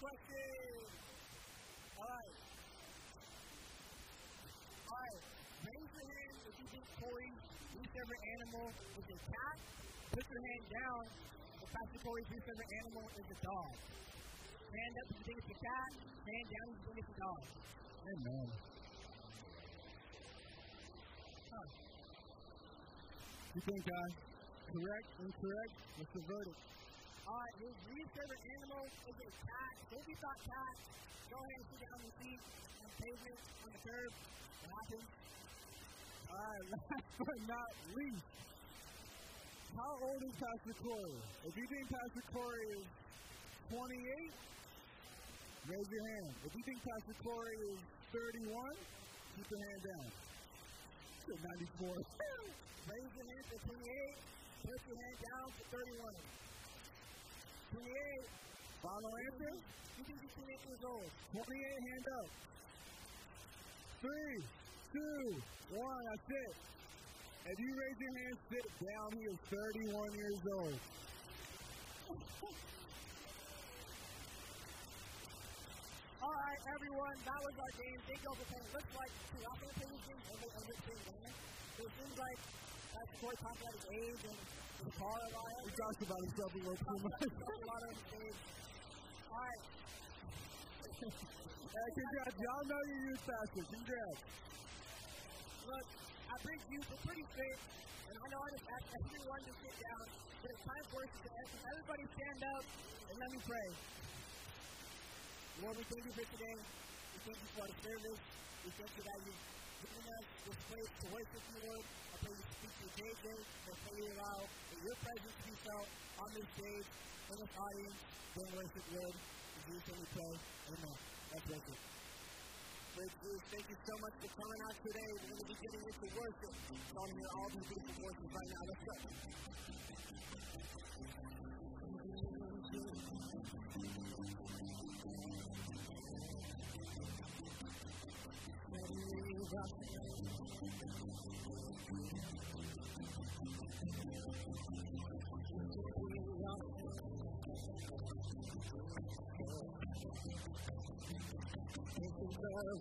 question. All right. All right. Raise your hand if you think least favorite animal is a cat. Put your hand down if Pastor least favorite animal is a dog. Hand up if you think it's a cat. Hand down if you think it's a dog. Amen. Huh. You think I correct, incorrect? What's the verdict? All right, his least favorite animal is a cat. So if you thought cat, go ahead and sit down your seat on the pavement, on the curb. It happens. All right, last but not least, how old is Pastor Corey? If you think Pastor Corey is 28, raise your hand. If you think Pastor Corey is 31, keep your hand down. 94. Raise your hand for 28. Put your hand down for 31. 28. Final answer? You think he's 28 years old? 28, hand up. Three, two, one, that's it. If you raise your hand, sit down. He is 31 years old. All right, everyone, that was our game. Thank you all for playing. Looks like two to play this game. Everybody understands. So it seems like that's Corey his age and car lot. He talks about himself a little too much. his. All right. Hey, congrats. Y'all know your youth pastor. Congrats. Look, I bring you for pretty straight, and I know I just asked everyone to sit down, but it's time for us to answer. Everybody stand up and let me pray. Lord, we thank you for today. We thank you for our service. We thank you that you've given us this place to worship you, Lord may you speak to JJ and you allow that your presence be felt on this stage, in this audience, during worship, Lord. In Jesus' name we pray. Amen. Let's. Great thank you so much for coming out today. We're going to be getting into worship. So I'm here all these beautiful voices right now. Let's go. Thank you. Go.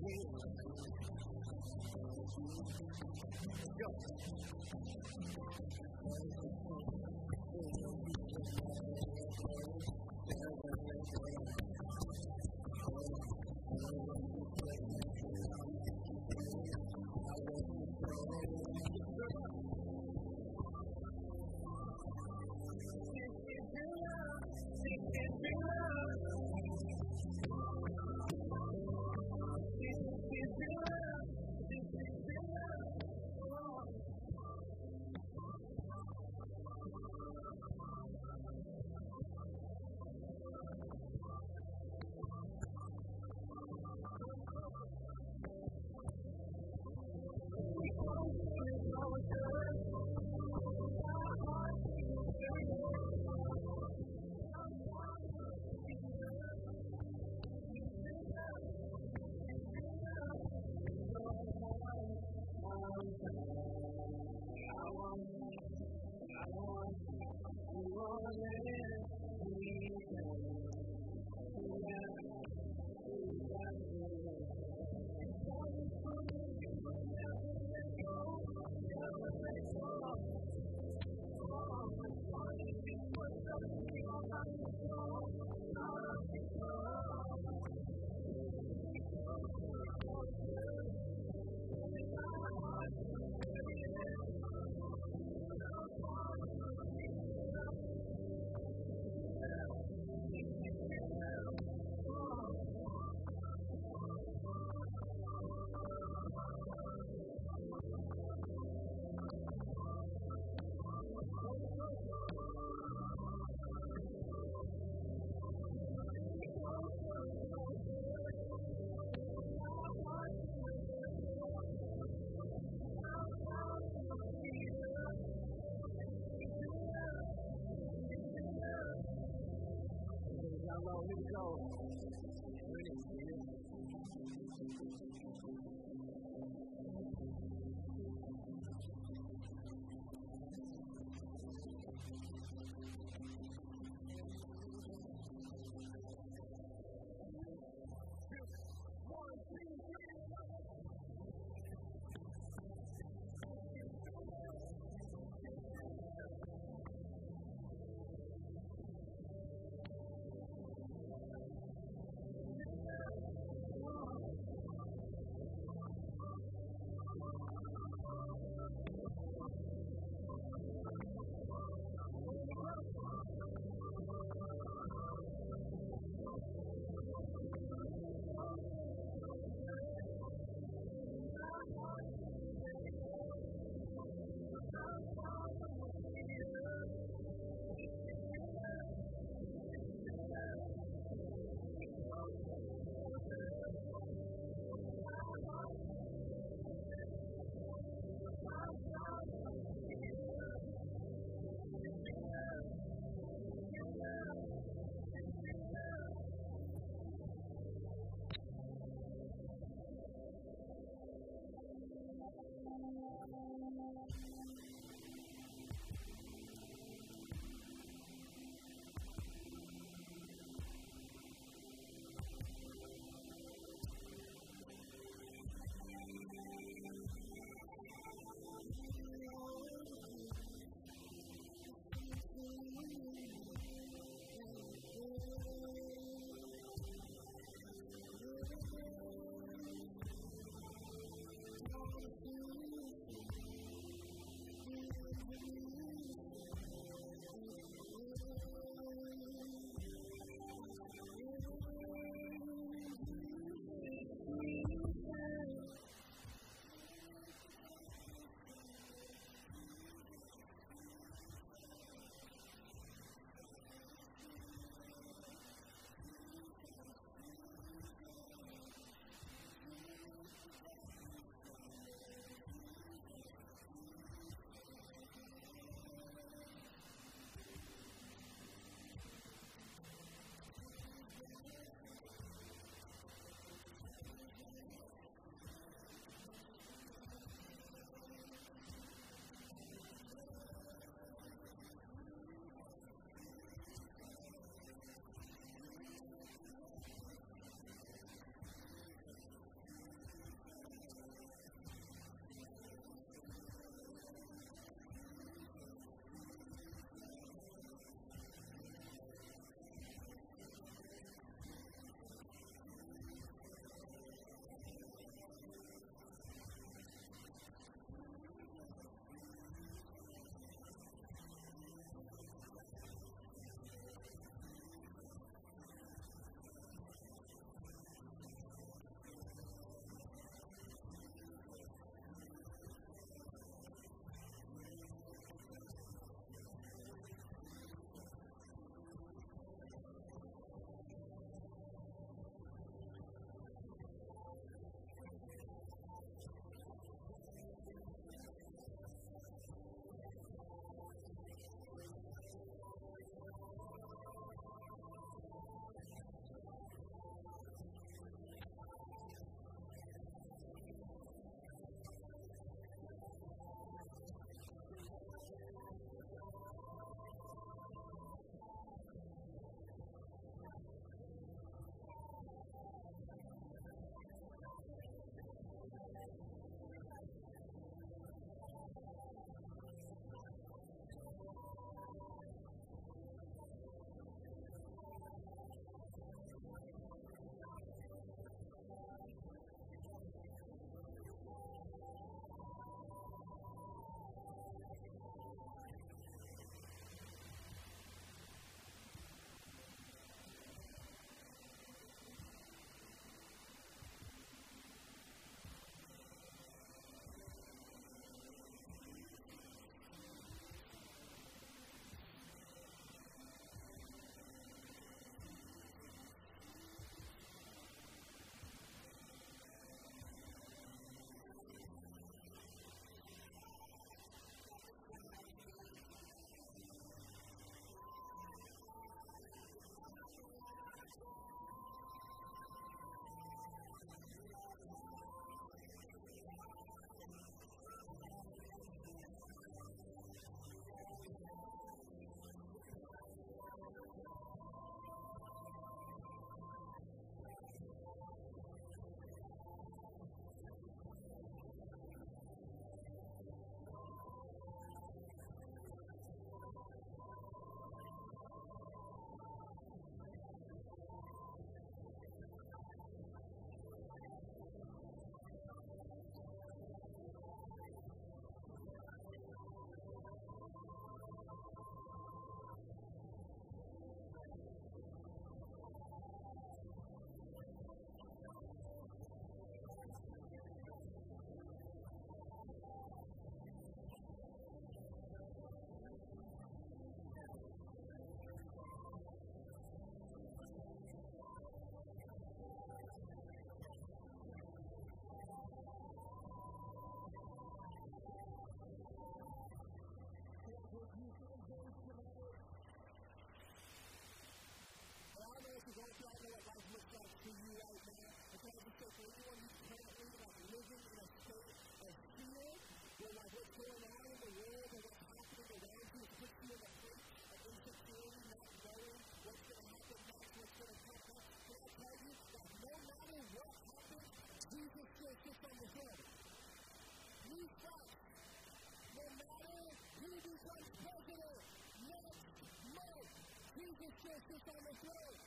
justice on the throne.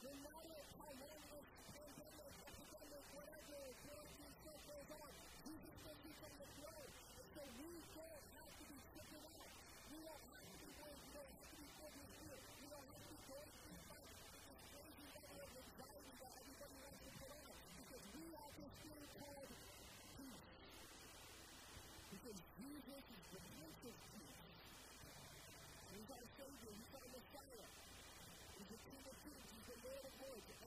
Deny it, horrendous pandemic, epidemic, whatever, quarantine stuff goes on. Jesus must be from the throne. So we don't have to be stricken out. We don't have to be going through, we have to be filled with fear. We don't have to be going through fight. Crazy level of anxiety that everybody wants to put on. Because we have this thing called peace. Because Jesus is the Prince of Peace. He's our Savior. He's our Messiah. He's the King of Kings. He's the Lord of Lords.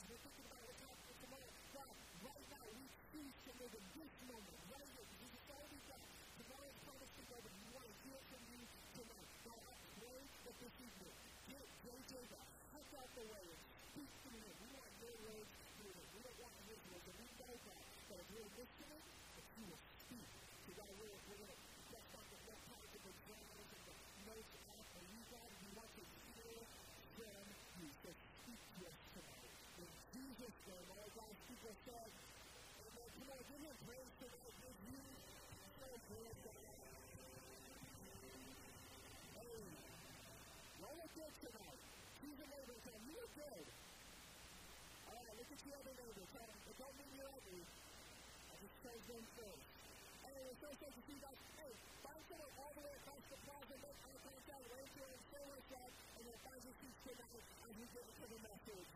things. We're thinking about what's happening tomorrow. God, right now, we feast and live in this moment, right here. This is all we've got. Tomorrow's promised to God, but we want to hear from you tonight. God, I pray that this evening, get JJ the heck out the way and speak to him. We want your words through him. We don't want his words, and we know that. But if you're listening, if you will speak, them. And as our speaker said, Amen. Come on, give him praise tonight. Give you so praise tonight. Hey, roll a good tonight. He's a neighbor. Tell him you're good. All right, look at your other neighbor. Tell him, it don't mean you're ugly. I just praise them first. Hey, it's so good to see you guys. Hey, find someone all the way across the plaza. Make eye contact. Wave to him. Say what's up. And then find your seats tonight as we get into the message.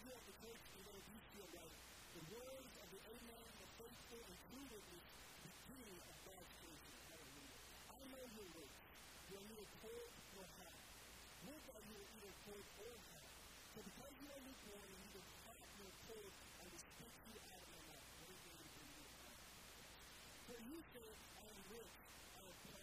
Israel the case for those who feel. The words of the Amen, the faithful and true witness, the king of God's creation. Hallelujah. I know your works. You're neither cold nor hot. Look at you are either cold or hot. So because you are lukewarm and neither hot nor cold, I will spit you out of my mouth. For you say, I am rich, I am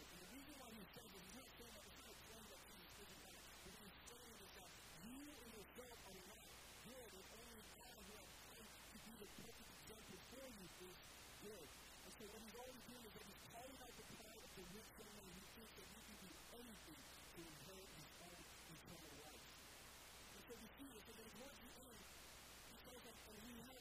the reason why he said this is not saying isn't God, but that you in yourself are not good, and only God who has come to be the perfect example for you is good. And so what he's always doing is that he's calling out the pride of the rich young that he can do to inherit his life. And so we see this, and then towards the end, he says that, and we have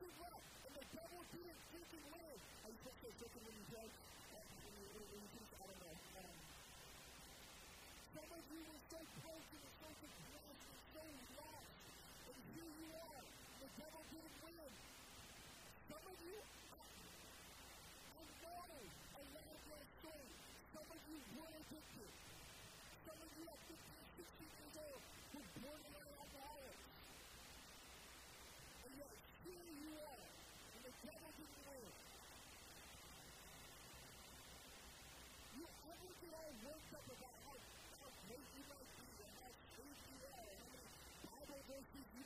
didn't up. And the devil didn't freaking you supposed to say chicken when you judge? When you, when you teach? I don't know. Um, some of you were so broken and so depressed and so lost. And here you are. The devil didn't win. Some of you, I, I know a lot of your. Some of you were addicted. Some of you at 15, 16 years old were borderline alcoholics. And yet, you are, and the devil didn't win. You ever get all worked up about how, how great you might be, and how safe you are, and how many Bible verses you?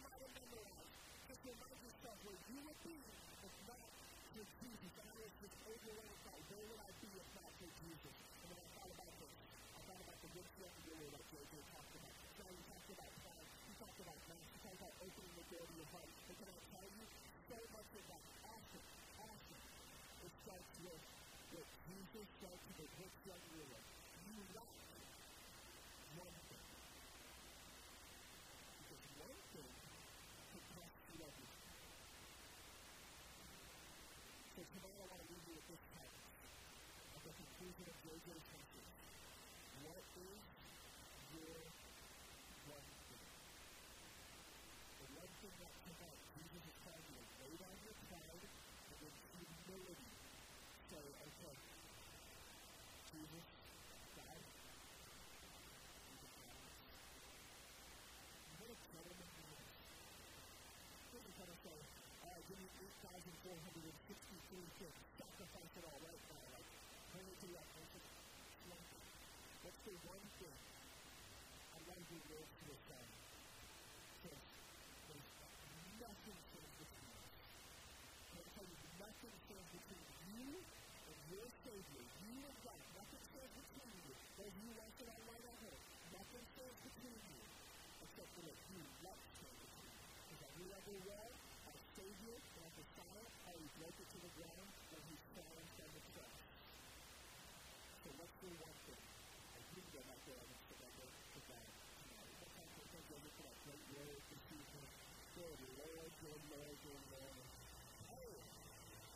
Just remind yourself where you would be if not for Jesus. And I was just overwhelmed by where would I be if not for Jesus? And then I thought about this. I thought about the good stuff to do like JJ talked about. So he about pride. He talked about mass. He talked about opening the door to your heart. So much of that awesome, awesome. It starts with what Jesus said to the rich young ruler. You lack one thing. Because one thing can cost you everything. So tonight I want to leave you with this title. At the conclusion of JJ's message. What is your one thing? The one thing that tonight Jesus is you to lay down your pride and in humility say, okay, Jesus, God, you can this. What a gentleman he is. He's going to say, all right, give me 8,463 things. Sacrifice it all right now. Like, bring it to. One thing. What's the one thing I'd you to live to this time? Says, there's nothing stands between us. Can I tell you, nothing stands between you and your Savior. You and God. Nothing stands between you. Of you watching online at home, nothing stands between you except for what you let stand between you. Because your level well, our Savior and our Messiah, how he broke it to the ground when he fell from the cross. So what's your one thing? I did go back there and put that there to God. I I look for that great word this evening. Lord, good Lord, good Lord.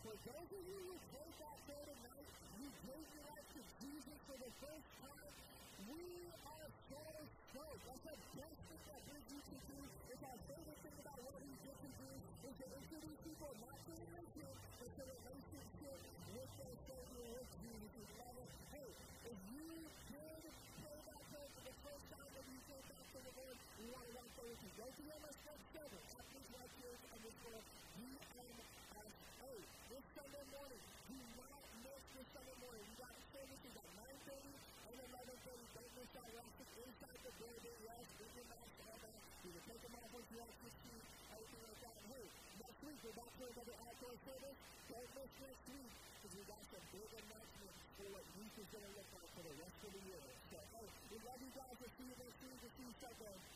For those of you who came back there tonight, you gave your life to Jesus for the first time, we are so stoked. That's the best thing that brings you to do. It's our favorite thing about what we get to do is to introduce people not to religion, but to relationship with their Savior, with Jesus. We love it. If you did pray that prayer for the first time when you came back to the Lord, we want to walk there with you. Go to your next step seven. At these right here on this floor, UMSA. This Sunday morning, do not miss this Sunday morning. We got services at 9.30 and 11.30. Don't miss that. We're actually inside the building. Yes, we can mask all that. You can take them off once you have to see everything like that. And hey, next week we're back for another outdoor service. Don't miss next week because we got some big announcements for what week is going to look like for the rest of the year. So, hey, we love you guys. We'll see you next week. We'll see you Sunday.